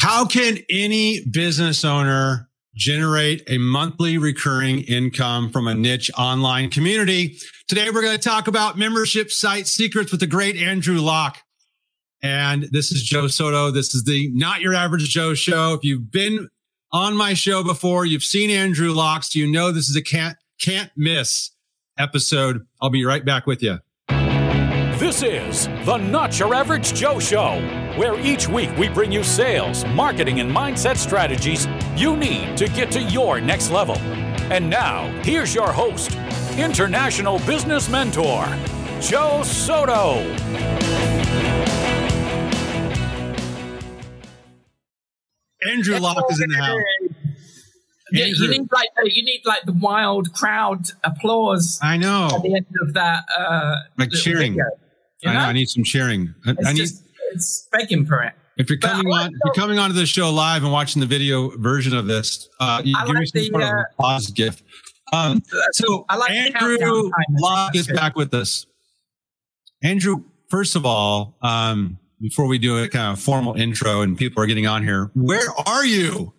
How can any business owner generate a monthly recurring income from a niche online community? Today, we're going to talk about membership site secrets with the great Andrew Lock. And this is Joe Soto. This is the Not Your Average Joe show. If you've been on my show before, you've seen Andrew Locks, you know this is a can't can't miss episode. I'll be right back with you. This is the Not Your Average Joe Show, where each week we bring you sales, marketing, and mindset strategies you need to get to your next level. And now, here's your host, international business mentor, Joe Soto. Andrew Lock is in the house. Yeah, you need like the, you need like the wild crowd applause. I know at the end of that, uh, like cheering. Video, I know? I need some cheering. It's I need. Just, it's begging for it. If you're coming on, if you're coming onto the show live and watching the video version of this, uh, you I give like me some the, sort of uh, gift. Um, so I like Andrew Lock is back with us. Andrew, first of all, um, before we do a kind of formal intro and people are getting on here, where are you?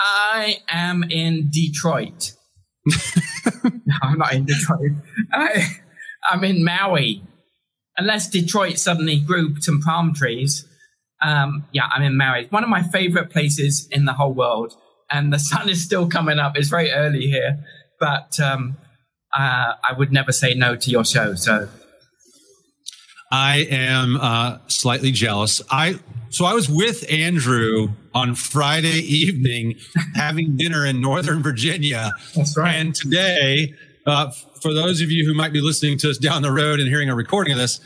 I am in Detroit. no, I'm not in Detroit. I, I'm in Maui. Unless Detroit suddenly grew some palm trees. Um, yeah, I'm in Maui. One of my favorite places in the whole world. And the sun is still coming up. It's very early here. But um, uh, I would never say no to your show. So I am uh, slightly jealous. I so I was with Andrew on Friday evening having dinner in Northern Virginia. That's right. And today, uh, for those of you who might be listening to us down the road and hearing a recording of this,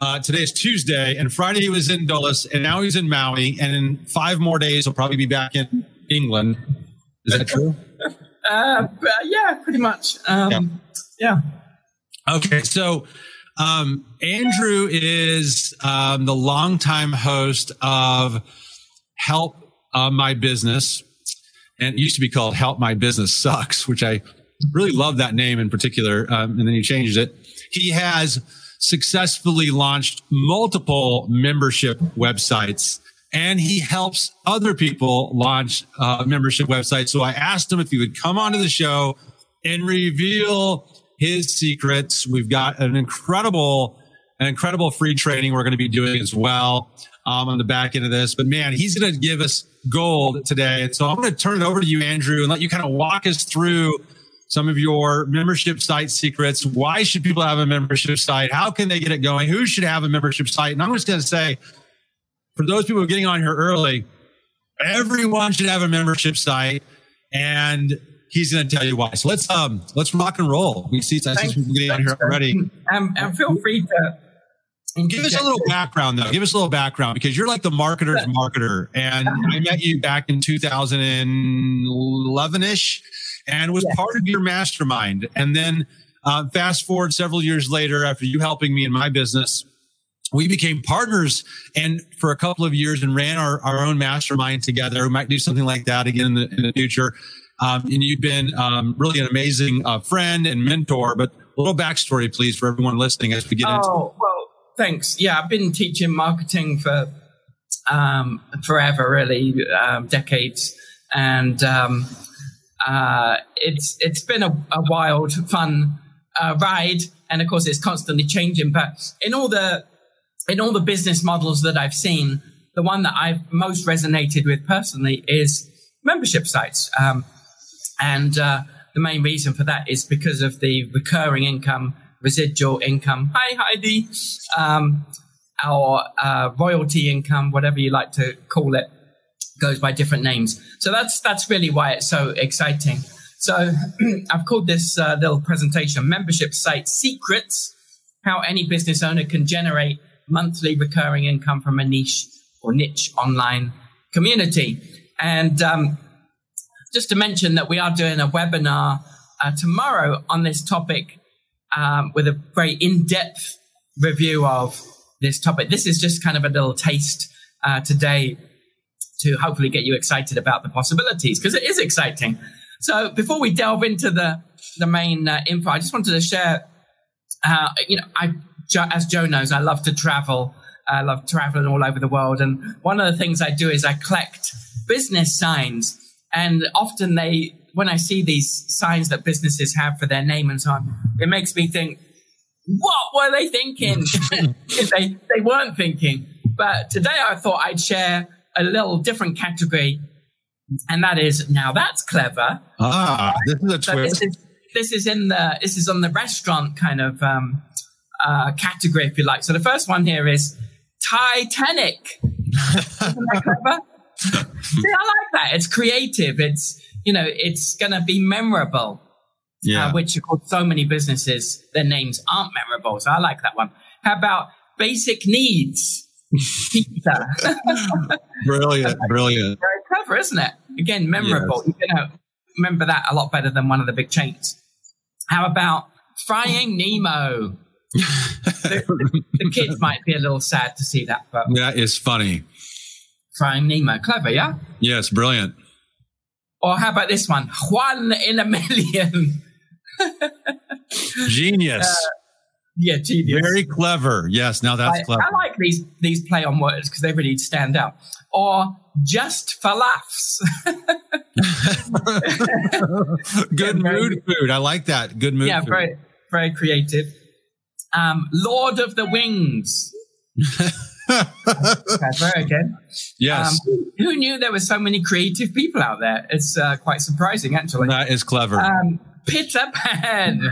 uh, today is Tuesday, and Friday he was in Dulles, and now he's in Maui, and in five more days he'll probably be back in England. Is that true? Uh, yeah, pretty much. Um, yeah. yeah. Okay, so um, Andrew is um, the longtime host of Help uh, My Business, and it used to be called Help My Business Sucks, which I really love that name in particular. Um, and then he changed it. He has successfully launched multiple membership websites and he helps other people launch uh, membership websites. So I asked him if he would come onto the show and reveal his secrets. We've got an incredible, an incredible free training we're going to be doing as well um, on the back end of this. But man, he's going to give us gold today. And so I'm going to turn it over to you, Andrew, and let you kind of walk us through some of your membership site secrets. Why should people have a membership site? How can they get it going? Who should have a membership site? And I'm just going to say, for those people getting on here early, everyone should have a membership site. And he's going to tell you why. So let's um let's rock and roll. We see see people getting on here already. Um, and feel free to give us a little background though. Give us a little background because you're like the marketer's marketer, and I met you back in 2011 ish, and was part of your mastermind. And then uh, fast forward several years later, after you helping me in my business. We became partners and for a couple of years and ran our, our own mastermind together. We might do something like that again in the, in the future. Um, and you've been um, really an amazing uh, friend and mentor. But a little backstory, please, for everyone listening as we get oh, into. Oh well, thanks. Yeah, I've been teaching marketing for um, forever, really, um, decades, and um, uh, it's it's been a, a wild, fun uh, ride, and of course, it's constantly changing. But in all the in all the business models that I've seen, the one that I've most resonated with personally is membership sites. Um, and uh, the main reason for that is because of the recurring income, residual income. Hi, Heidi. Um, our uh, royalty income, whatever you like to call it, goes by different names. So that's that's really why it's so exciting. So I've called this uh, little presentation "Membership Site Secrets: How Any Business Owner Can Generate Monthly Recurring Income from a Niche or Niche Online Community." And um, just to mention that we are doing a webinar uh, tomorrow on this topic um, with a very in-depth review of this topic. This is just kind of a little taste uh, today to hopefully get you excited about the possibilities because it is exciting. So before we delve into the the main uh, info, I just wanted to share. Uh, you know, I as Joe knows, I love to travel I love traveling all over the world. And one of the things I do is I collect business signs. And often they, when I see these signs that businesses have for their name and so on, it makes me think, what were they thinking? they, they weren't thinking. But today I thought I'd share a little different category. And that is, now that's clever. Ah, this is a twist. So this, is, this is in the, this is on the restaurant kind of, um, uh, category, if you like. So the first one here is Titanic. Isn't that clever? See, I like that. It's creative. It's, you know, it's going to be memorable. Uh, yeah. Uh, which, of course, so many businesses, their names aren't memorable. So I like that one. How about basic needs? Pizza. brilliant. Brilliant. Very clever, isn't it? Again, memorable. Yes. You're going to remember that a lot better than one of the big chains. How about frying Nemo? the, the, kids might be a little sad to see that, but that is funny. Frying Nemo, clever, yeah. Yes, brilliant. Or how about this one? One in a million. genius. Uh, yeah, genius. Very clever. Yes, now that's I, clever. I like these these play on words because they really stand out. Or just for laughs. Good yeah, mood food. I like that. Good mood. Yeah, food. very very creative. Um, Lord of the Wings. Clever again. Yes. Um, who knew there were so many creative people out there? It's uh, quite surprising, actually. That is clever. Um, Peter Pan.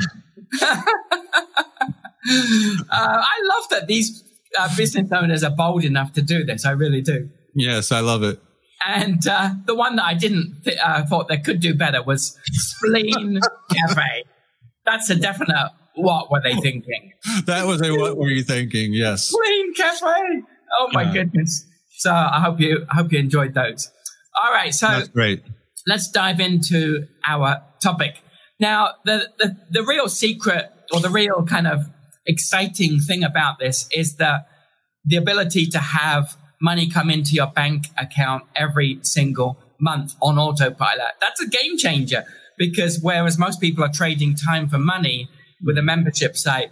uh, I love that these uh, business owners are bold enough to do this. I really do. Yes, I love it. And uh, the one that I didn't th- uh, thought they could do better was Spleen Cafe. That's a definite what were they thinking? that was a what were you thinking? Yes. Clean cafe. Oh my yeah. goodness. So I hope you I hope you enjoyed those. All right, so That's great. Let's dive into our topic. Now, the, the, the real secret or the real kind of exciting thing about this is that the ability to have money come into your bank account every single month on autopilot. That's a game changer because whereas most people are trading time for money, with a membership site,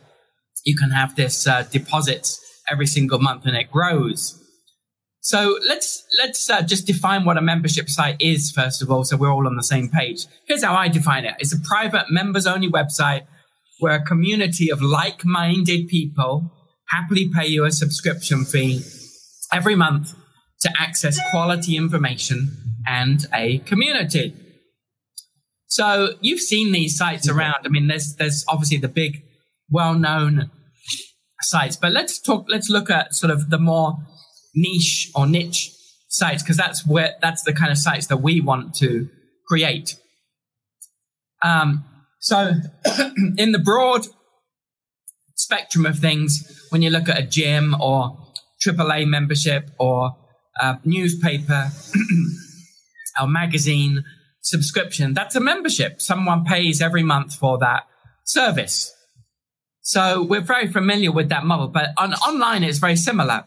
you can have this uh, deposits every single month and it grows. So let's let's uh, just define what a membership site is first of all, so we're all on the same page. Here's how I define it: it's a private members-only website where a community of like-minded people happily pay you a subscription fee every month to access quality information and a community. So you've seen these sites around. I mean, there's there's obviously the big, well-known sites, but let's talk. Let's look at sort of the more niche or niche sites because that's where that's the kind of sites that we want to create. Um, so, in the broad spectrum of things, when you look at a gym or AAA membership or a newspaper or magazine subscription, that's a membership. Someone pays every month for that service. So we're very familiar with that model, but on online it's very similar.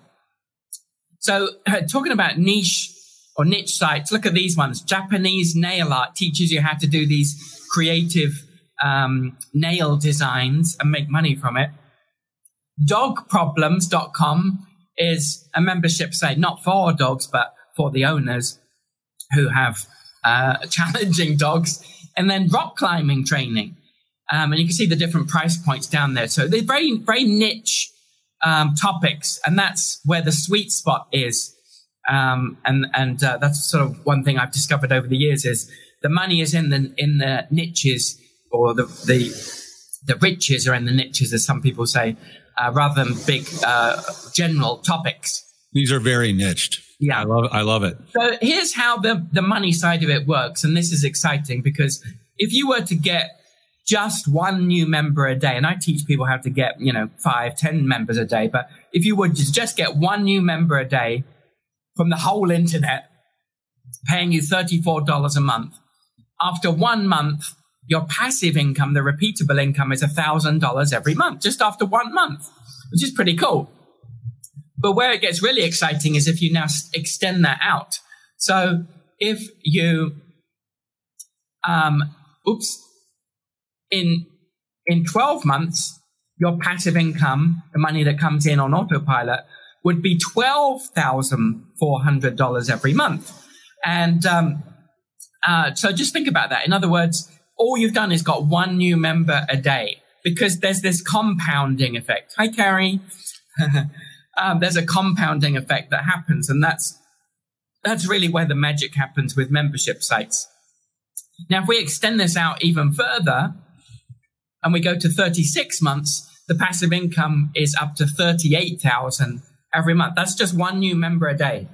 So uh, talking about niche or niche sites, look at these ones. Japanese nail art teaches you how to do these creative um, nail designs and make money from it. Dogproblems.com is a membership site, not for dogs, but for the owners who have uh, challenging dogs, and then rock climbing training. Um, and you can see the different price points down there. So they're very, very niche um, topics, and that's where the sweet spot is. Um, and and uh, that's sort of one thing I've discovered over the years is the money is in the in the niches or the the the riches are in the niches, as some people say, uh, rather than big uh, general topics. These are very niched. Yeah. I love I love it. So here's how the, the money side of it works. And this is exciting because if you were to get just one new member a day, and I teach people how to get, you know, five, ten members a day, but if you would just get one new member a day from the whole internet, paying you $34 a month, after one month, your passive income, the repeatable income is $1,000 every month, just after one month, which is pretty cool. But where it gets really exciting is if you now extend that out. So if you, um, oops, in in 12 months, your passive income, the money that comes in on autopilot, would be $12,400 every month. And um, uh, so just think about that. In other words, all you've done is got one new member a day because there's this compounding effect. Hi, Carrie. um, there's a compounding effect that happens, and that's that's really where the magic happens with membership sites. Now, if we extend this out even further, and we go to 36 months, the passive income is up to 38,000 every month. That's just one new member a day.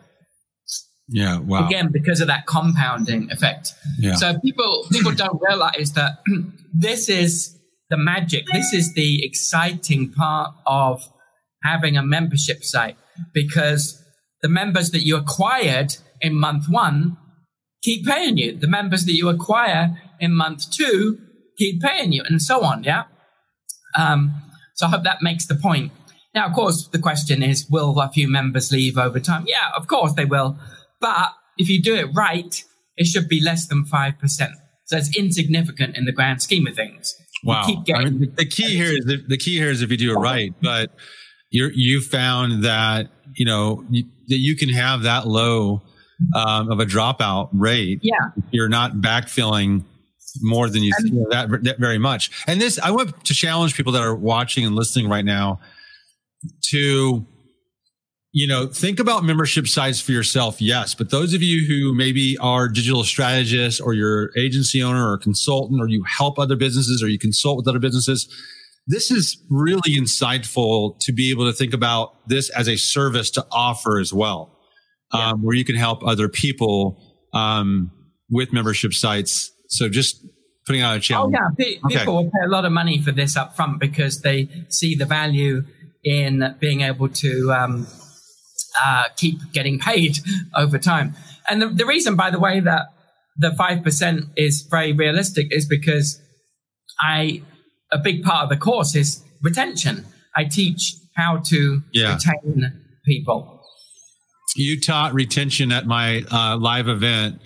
Yeah, wow. Again, because of that compounding effect. Yeah. So people people don't realize that this is the magic. This is the exciting part of having a membership site because the members that you acquired in month one keep paying you. The members that you acquire in month two keep paying you, and so on. Yeah. Um, so I hope that makes the point. Now, of course, the question is, will a few members leave over time? Yeah, of course they will. But if you do it right, it should be less than 5%. So it's insignificant in the grand scheme of things. Wow. I mean, the key here is the, the, key here is if you do it right, but you you found that, you know, you, that you can have that low um, of a dropout rate. Yeah. You're not backfilling more than you, that, that very much. And this, I want to challenge people that are watching and listening right now to you know, think about membership sites for yourself. Yes. But those of you who maybe are digital strategists or you're agency owner or consultant or you help other businesses or you consult with other businesses, this is really insightful to be able to think about this as a service to offer as well, yeah. um, where you can help other people um, with membership sites. So just putting out a challenge. Oh yeah, P- okay. people will pay a lot of money for this up front because they see the value in being able to um, uh, keep getting paid over time. And the, the reason, by the way, that the 5% is very realistic is because I, a big part of the course is retention. I teach how to yeah. retain people. You taught retention at my uh, live event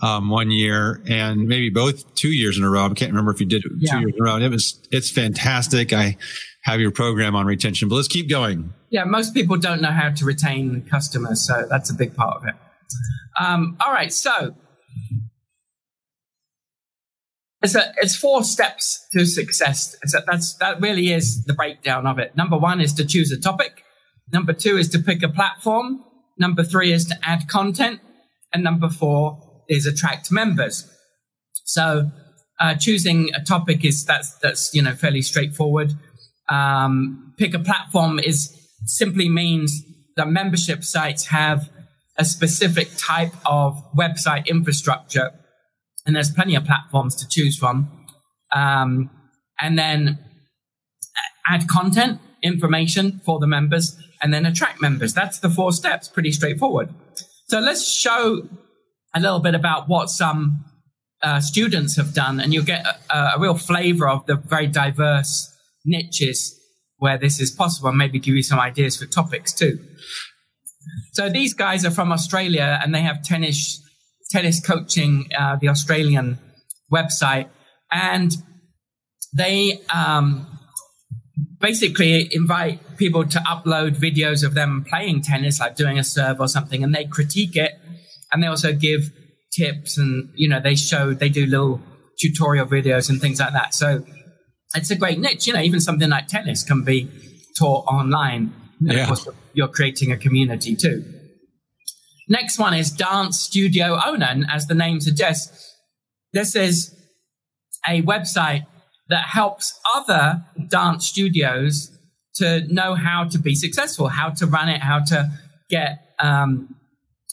um, one year and maybe both two years in a row. I can't remember if you did yeah. two years in a row. It was, it's fantastic. I have your program on retention, but let's keep going. Yeah, most people don't know how to retain customers, so that's a big part of it. Um, all right, so it's, a, it's four steps to success. A, that's that really is the breakdown of it. Number one is to choose a topic. Number two is to pick a platform. Number three is to add content, and number four is attract members. So uh, choosing a topic is that's that's you know fairly straightforward. Um, pick a platform is simply means that membership sites have a specific type of website infrastructure, and there's plenty of platforms to choose from. Um, and then add content, information for the members, and then attract members. That's the four steps, pretty straightforward. So let's show a little bit about what some uh, students have done, and you'll get a, a real flavor of the very diverse niches where this is possible and maybe give you some ideas for topics too. So these guys are from Australia and they have tennis tennis coaching, uh, the Australian website, and they um, basically invite people to upload videos of them playing tennis, like doing a serve or something, and they critique it, and they also give tips and you know they show they do little tutorial videos and things like that. So it's a great niche. You know, even something like tennis can be taught online. And yeah. of course, you're creating a community too. Next one is Dance Studio Owner. And as the name suggests, this is a website that helps other dance studios to know how to be successful, how to run it, how to get um,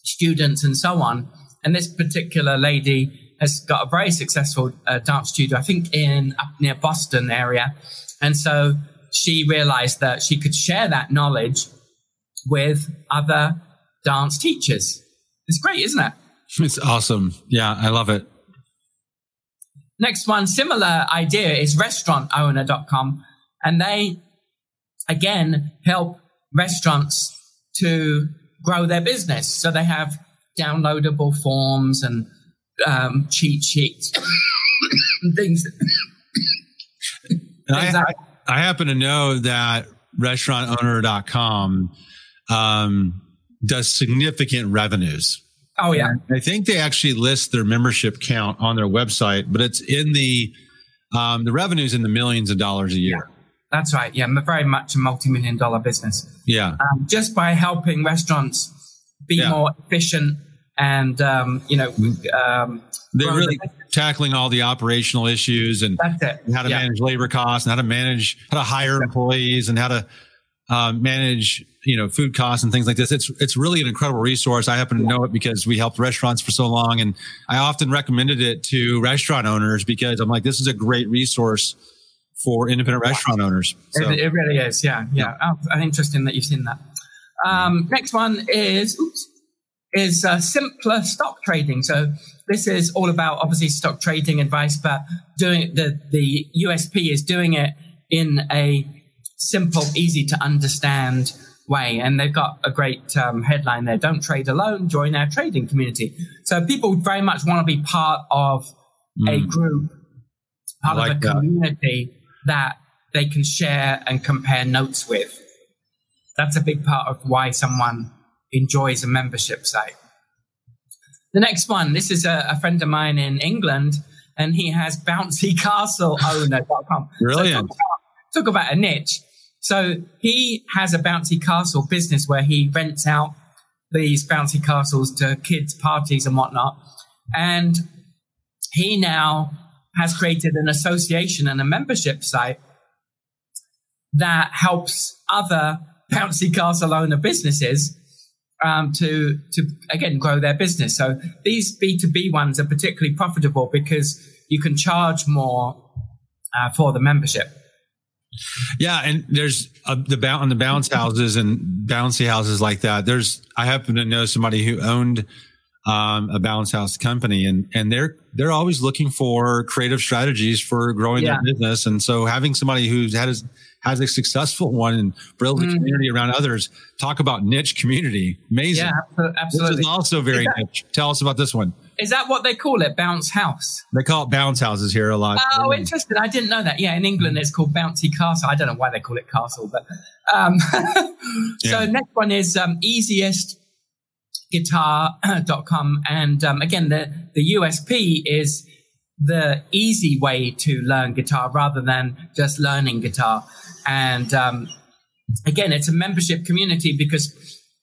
students and so on. And this particular lady has got a very successful uh, dance studio, I think in up near Boston area. And so she realized that she could share that knowledge with other dance teachers. It's great, isn't it? It's awesome. Yeah, I love it. Next one, similar idea is restaurantowner.com. And they, again, help restaurants to grow their business. So they have downloadable forms and um, cheat sheets, things. I, I, I happen to know that restaurantowner.com um, does significant revenues. Oh yeah. I think they actually list their membership count on their website, but it's in the um, the revenues in the millions of dollars a year. Yeah. That's right. Yeah, very much a multi-million dollar business. Yeah. Um, just by helping restaurants be yeah. more efficient and um, you know um, they're really the tackling all the operational issues and how to yeah. manage labor costs and how to manage how to hire employees and how to uh, manage you know food costs and things like this. It's it's really an incredible resource. I happen to know it because we helped restaurants for so long and i often recommended it to restaurant owners because i'm like this is a great resource for independent restaurant owners. So. it, it, really is. Yeah. Yeah, yeah. Oh, interesting that you've seen that. Um, next one is oops, is uh, simpler stock trading so this is all about obviously stock trading advice but doing the the usp is doing it in a simple easy to understand way. And they've got a great um, headline there Don't trade alone, join our trading community. So people very much want to be part of mm. a group, part like of a community that. that they can share and compare notes with. That's a big part of why someone enjoys a membership site. The next one, this is a, a friend of mine in England, and he has bouncycastleowner.com. Brilliant. So talk, about, talk about a niche. So he has a bouncy castle business where he rents out these bouncy castles to kids' parties and whatnot. And he now has created an association and a membership site that helps other bouncy castle owner businesses um, to to again grow their business. So these B two B ones are particularly profitable because you can charge more uh, for the membership. Yeah, and there's a, the on the bounce houses and bouncy houses like that. There's I happen to know somebody who owned um, a bounce house company, and and they're they're always looking for creative strategies for growing yeah. their business. And so having somebody who's had a, has a successful one and build a mm. community around others. Talk about niche community, amazing. Yeah, absolutely. This is also very niche. Tell us about this one. Is that what they call it? Bounce house? They call it bounce houses here a lot. Oh, interesting. I didn't know that. Yeah, in England it's called bouncy castle. I don't know why they call it castle, but um, so yeah. next one is um, easiest guitar.com and um, again the the USP is the easy way to learn guitar rather than just learning guitar and um, again it's a membership community because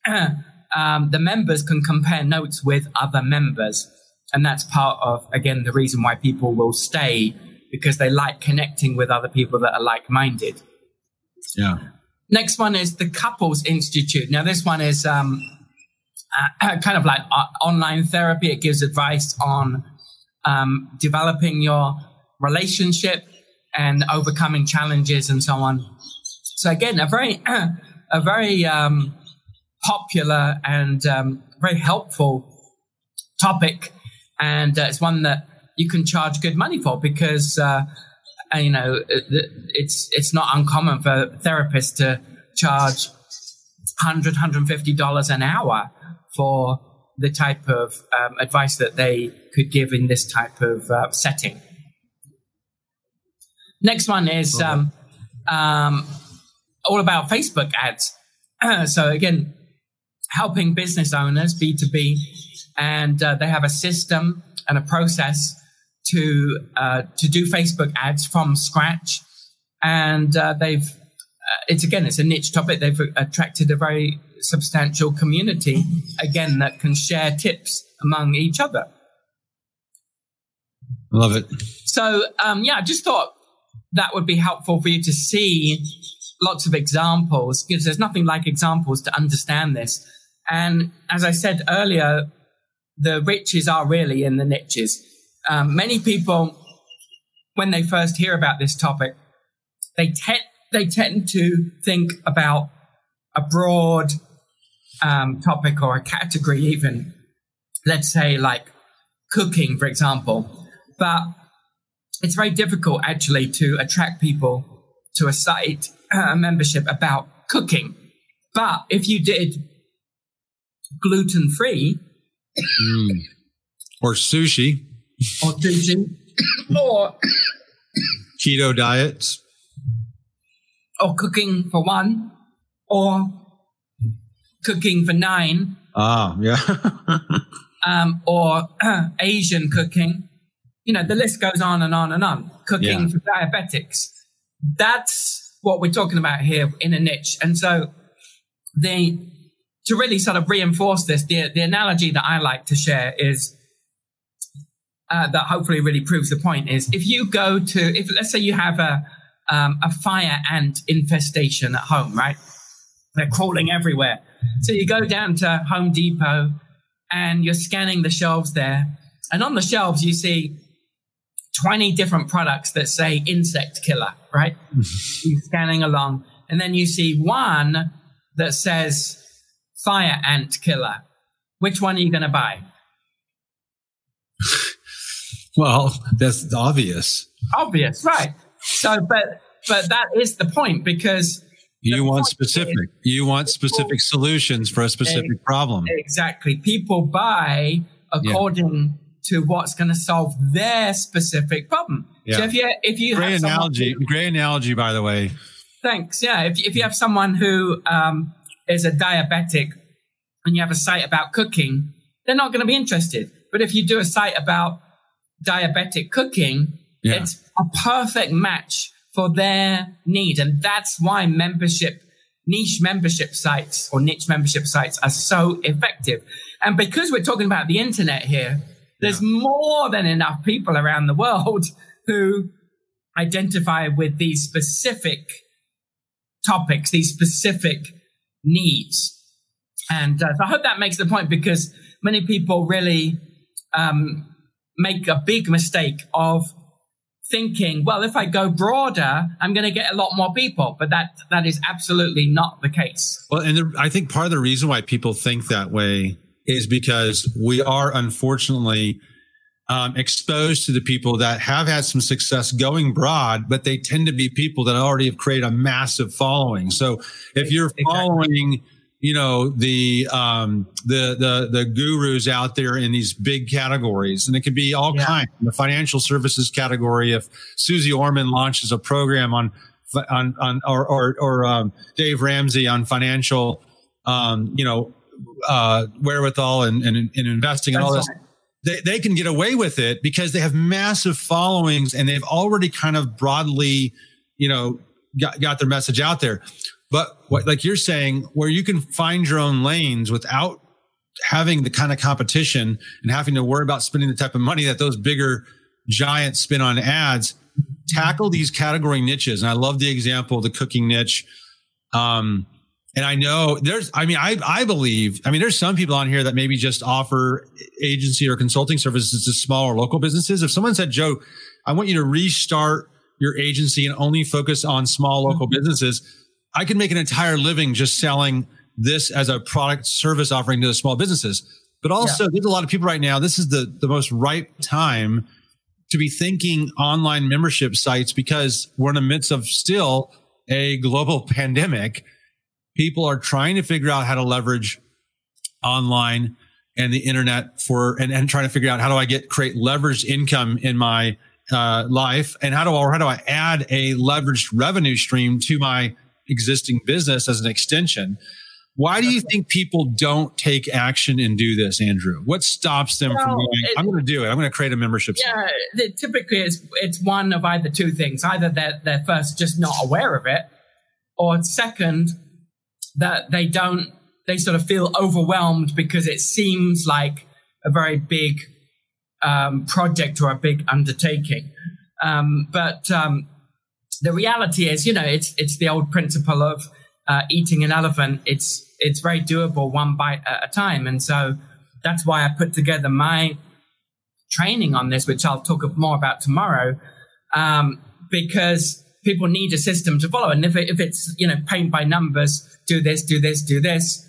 um, the members can compare notes with other members and that's part of, again, the reason why people will stay because they like connecting with other people that are like minded. Yeah. Next one is the Couples Institute. Now, this one is um, uh, kind of like uh, online therapy. It gives advice on um, developing your relationship and overcoming challenges and so on. So again, a very, a very um, popular and um, very helpful topic and uh, it's one that you can charge good money for because uh, you know it's it's not uncommon for therapists to charge 100 150 dollars an hour for the type of um, advice that they could give in this type of uh, setting next one is um, um, all about facebook ads so again helping business owners b2b and uh, they have a system and a process to uh, to do Facebook ads from scratch. And uh, they've uh, it's again it's a niche topic. They've attracted a very substantial community again that can share tips among each other. Love it. So um, yeah, I just thought that would be helpful for you to see lots of examples because there's nothing like examples to understand this. And as I said earlier, the riches are really in the niches. Um, many people, when they first hear about this topic, they, te- they tend to think about a broad um, topic or a category, even, let's say, like cooking, for example. But it's very difficult actually to attract people to a site, a membership about cooking. But if you did gluten free, Mm. Or sushi. Or sushi. or keto diets. Or cooking for one. Or cooking for nine. Ah, yeah. um, or Asian cooking. You know, the list goes on and on and on. Cooking yeah. for diabetics. That's what we're talking about here in a niche. And so the, to really sort of reinforce this, the, the analogy that I like to share is, uh, that hopefully really proves the point is if you go to, if let's say you have a, um, a fire ant infestation at home, right? They're crawling everywhere. So you go down to Home Depot and you're scanning the shelves there. And on the shelves, you see 20 different products that say insect killer, right? Mm-hmm. you're scanning along. And then you see one that says fire ant killer. Which one are you going to buy? Well, that's obvious. Obvious, right. So, but, but that is the point because you want specific. You want specific people, solutions for a specific problem. Exactly. People buy according yeah. To what's going to solve their specific problem. Yeah. So if you if you great analogy, who, great analogy, by the way. Thanks. Yeah. If if you have someone who um, is a diabetic and you have a site about cooking, they're not going to be interested. But if you do a site about diabetic cooking, yeah. it's a perfect match for their need. And that's why membership, niche membership sites or niche membership sites are so effective. And because we're talking about the internet here, there's yeah. more than enough people around the world who identify with these specific topics, these specific needs. And uh, so I hope that makes the point because many people really um, make a big mistake of thinking, well, if I go broader, I'm going to get a lot more people. But that that is absolutely not the case. Well, and I think part of the reason why people think that way is because we are unfortunately um, exposed to the people that have had some success going broad, but they tend to be people that already have created a massive following. So if you're following you know the um the the the gurus out there in these big categories and it can be all yeah. kinds in the financial services category if Suze Orman launches a program on on on or or, or um, dave ramsey on financial um you know uh wherewithal and and, and investing and all this they, they can get away with it because they have massive followings and they've already kind of broadly you know got, got their message out there but what, like you're saying, where you can find your own lanes without having the kind of competition and having to worry about spending the type of money that those bigger giants spend on ads, tackle these category niches. And I love the example of the cooking niche. Um, and I know there's, I mean, I, I believe, I mean, there's some people on here that maybe just offer agency or consulting services to small or local businesses. If someone said, Joe, I want you to restart your agency and only focus on small local mm-hmm. businesses, I can make an entire living just selling this as a product service offering to the small businesses. But also, yeah. there's a lot of people right now. This is the, the most ripe time to be thinking online membership sites because we're in the midst of still a global pandemic. People are trying to figure out how to leverage online and the internet for and, and trying to figure out how do I get create leveraged income in my uh, life and how do I, how do I add a leveraged revenue stream to my existing business as an extension. Why do you think people don't take action and do this, Andrew? What stops them well, from going, it, I'm going to do it. I'm going to create a membership. Yeah, it, typically it's, it's one of either two things. Either they're, they're first just not aware of it, or second, that they don't, they sort of feel overwhelmed because it seems like a very big um, project or a big undertaking. Um, but um, the reality is, you know, it's it's the old principle of uh, eating an elephant. It's it's very doable, one bite at a time, and so that's why I put together my training on this, which I'll talk more about tomorrow, um, because people need a system to follow. And if, it, if it's you know paint by numbers, do this, do this, do this,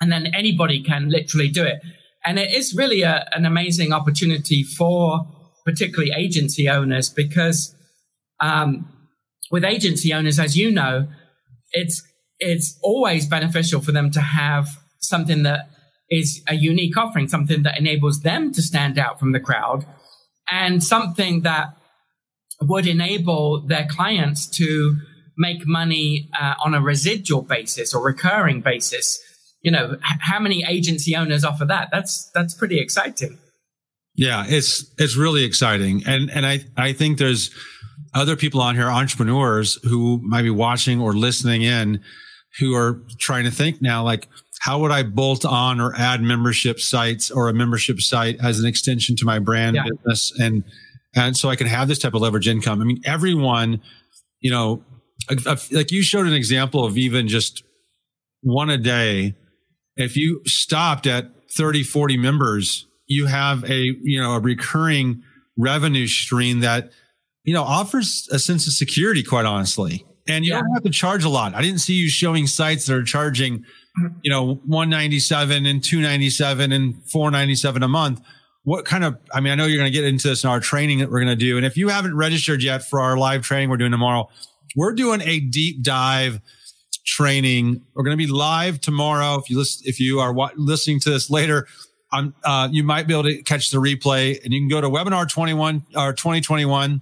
and then anybody can literally do it. And it is really a, an amazing opportunity for particularly agency owners because um, with agency owners, as you know, it's it's always beneficial for them to have something that is a unique offering, something that enables them to stand out from the crowd, and something that would enable their clients to make money uh, on a residual basis or recurring basis you know, h- how many agency owners offer that? That's that's pretty exciting. Yeah, it's it's really exciting, and and I I think there's other people on here, entrepreneurs who might be watching or listening in, who are trying to think now, like how would I bolt on or add membership sites or a membership site as an extension to my brand yeah. business, and and so I can have this type of leverage income. I mean, everyone, you know, like you showed an example of even just one a day. If you stopped at 30, 40 members you have a you know a recurring revenue stream that you know offers a sense of security quite honestly and you yeah. don't have to charge a lot i didn't see you showing sites that are charging you know 197 and 297 and 497 a month what kind of i mean i know you're going to get into this in our training that we're going to do and if you haven't registered yet for our live training we're doing tomorrow we're doing a deep dive training we're going to be live tomorrow if you listen if you are listening to this later uh, you might be able to catch the replay and you can go to webinar 21 or 2021.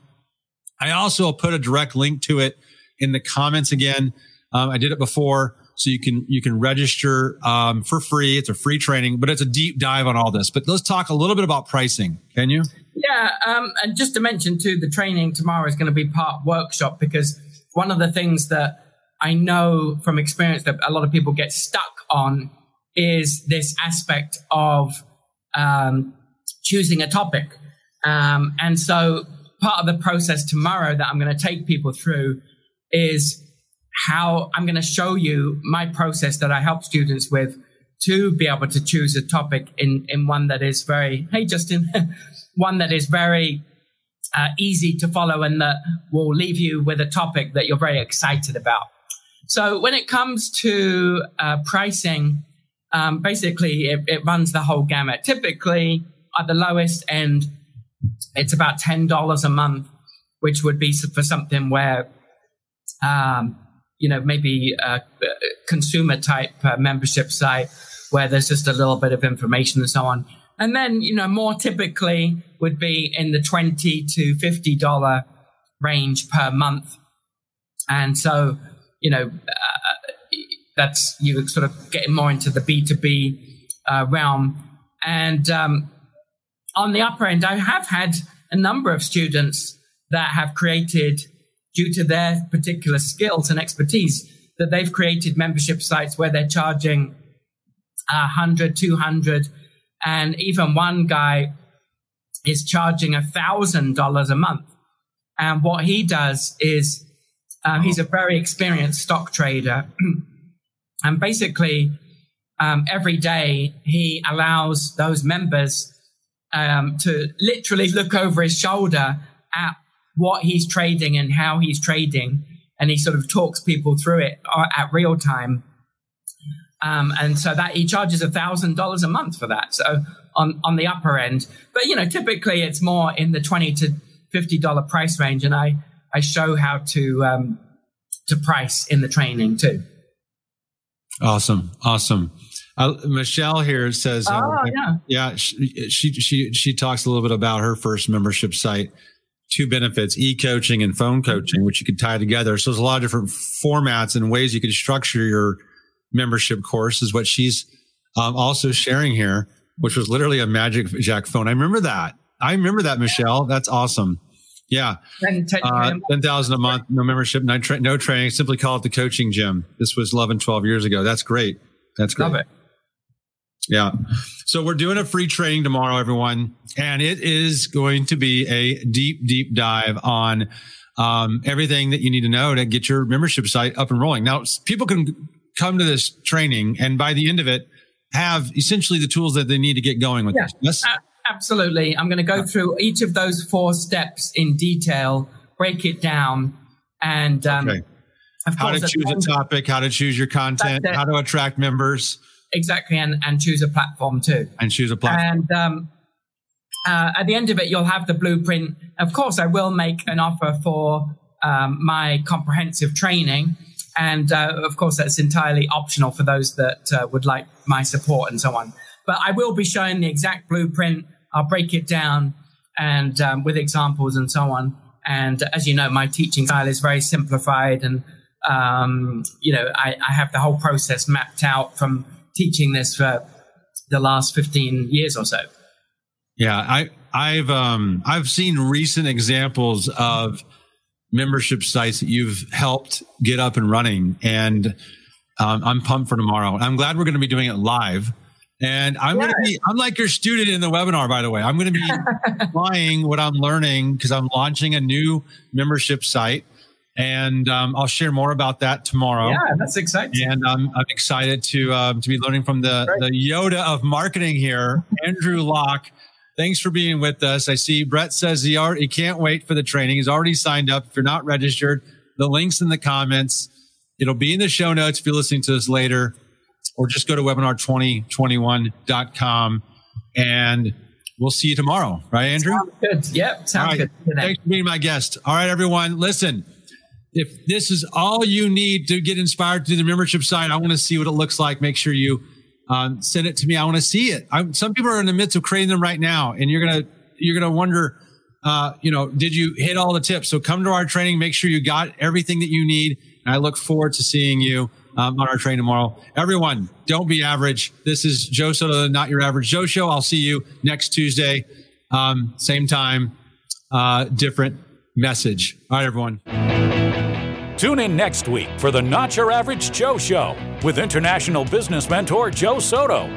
I also put a direct link to it in the comments again. Um, I did it before. So you can, you can register, um, for free. It's a free training, but it's a deep dive on all this, but let's talk a little bit about pricing. Can you? Yeah. Um, and just to mention too, the training tomorrow is going to be part workshop because one of the things that I know from experience that a lot of people get stuck on is this aspect of um, choosing a topic. Um, and so part of the process tomorrow that I'm going to take people through is how I'm going to show you my process that I help students with to be able to choose a topic in, in one that is very, hey, Justin, one that is very uh, easy to follow and that will leave you with a topic that you're very excited about. So when it comes to uh, pricing, um, basically it, it, runs the whole gamut. Typically, at the lowest end, it's about ten dollars a month, which would be for something where, um, you know, maybe a, consumer type uh, membership site where there's just a little bit of information and so on. And then, you know, more typically would be in the twenty to fifty dollar range per month. And so, you know, that's you sort of getting more into the B2B uh, realm. And um, on the upper end, I have had a number of students that have created, due to their particular skills and expertise, that they've created membership sites where they're charging 100, 200, and even one guy is charging a $1,000 a month. And what he does is um, he's a very experienced stock trader. And basically, um, every day he allows those members um, to literally look over his shoulder at what he's trading and how he's trading. And he sort of talks people through it uh, at real time. Um, and so that he charges a thousand dollars a month for that. So on, on the upper end, but you know, typically it's more in the 20 to $50 price range. And I, I show how to, um, to price in the training too. Awesome. Awesome. Uh, Michelle here says, uh, oh, uh, yeah. Yeah. She, she, she, she talks a little bit about her first membership site, two benefits, e-coaching and phone coaching, which you could tie together. So there's a lot of different formats and ways you could structure your membership course is what she's um, also sharing here, which was literally a magicJack phone. I remember that. I remember that, Michelle. That's awesome. Yeah. Uh, 10,000 a month, no membership, no, tra- no training. Simply call it the coaching gym. This was 11, 12 years ago. That's great. That's great. Love it. Yeah. So we're doing a free training tomorrow, everyone. And it is going to be a deep, deep dive on um, everything that you need to know to get your membership site up and rolling. Now, people can come to this training and by the end of it, have essentially the tools that they need to get going with yeah. this. Yes? Absolutely. I'm going to go through each of those four steps in detail, break it down, and um, okay. how to choose a topic, how to choose your content, how to attract members. Exactly, and, and choose a platform too. And choose a platform. And um, uh, at the end of it, you'll have the blueprint. Of course, I will make an offer for um, my comprehensive training. And uh, of course, that's entirely optional for those that uh, would like my support and so on. But I will be showing the exact blueprint I'll break it down and um, with examples and so on. And as you know, my teaching style is very simplified, and um, you know, I, I, have the whole process mapped out from teaching this for the last 15 years or so. Yeah, I I've um I've seen recent examples of membership sites that you've helped get up and running and um, I'm pumped for tomorrow. I'm glad we're going to be doing it live. And I'm yeah. going to be, I'm like your student in the webinar, by the way. I'm going to be applying what I'm learning because I'm launching a new membership site. And um, I'll share more about that tomorrow. Yeah, that's exciting. And um, I'm excited to um, to be learning from the, the Yoda of marketing here, Andrew Lock. Thanks for being with us. I see Brett says he, already, he can't wait for the training. He's already signed up. If you're not registered, the link's in the comments. It'll be in the show notes if you're listening to this later, or just go to webinar2021.com and we'll see you tomorrow. Right, Andrew? Sounds good. Yep. Sounds good. Thanks for being my guest. All right, everyone. Listen, if this is all you need to get inspired to do the membership site, I want to see what it looks like. Make sure you um, send it to me. I want to see it. I, some people are in the midst of creating them right now, and you're gonna you're gonna wonder, uh, you know, did you hit all the tips? So come to our training. Make sure you got everything that you need and I look forward to seeing you um, on our train tomorrow. Everyone, don't be average. This is Joe Soto, Not Your Average Joe Show. I'll see you next Tuesday, um, same time, uh, different message. All right, everyone. Tune in next week for the Not Your Average Joe Show with international business mentor Joe Soto.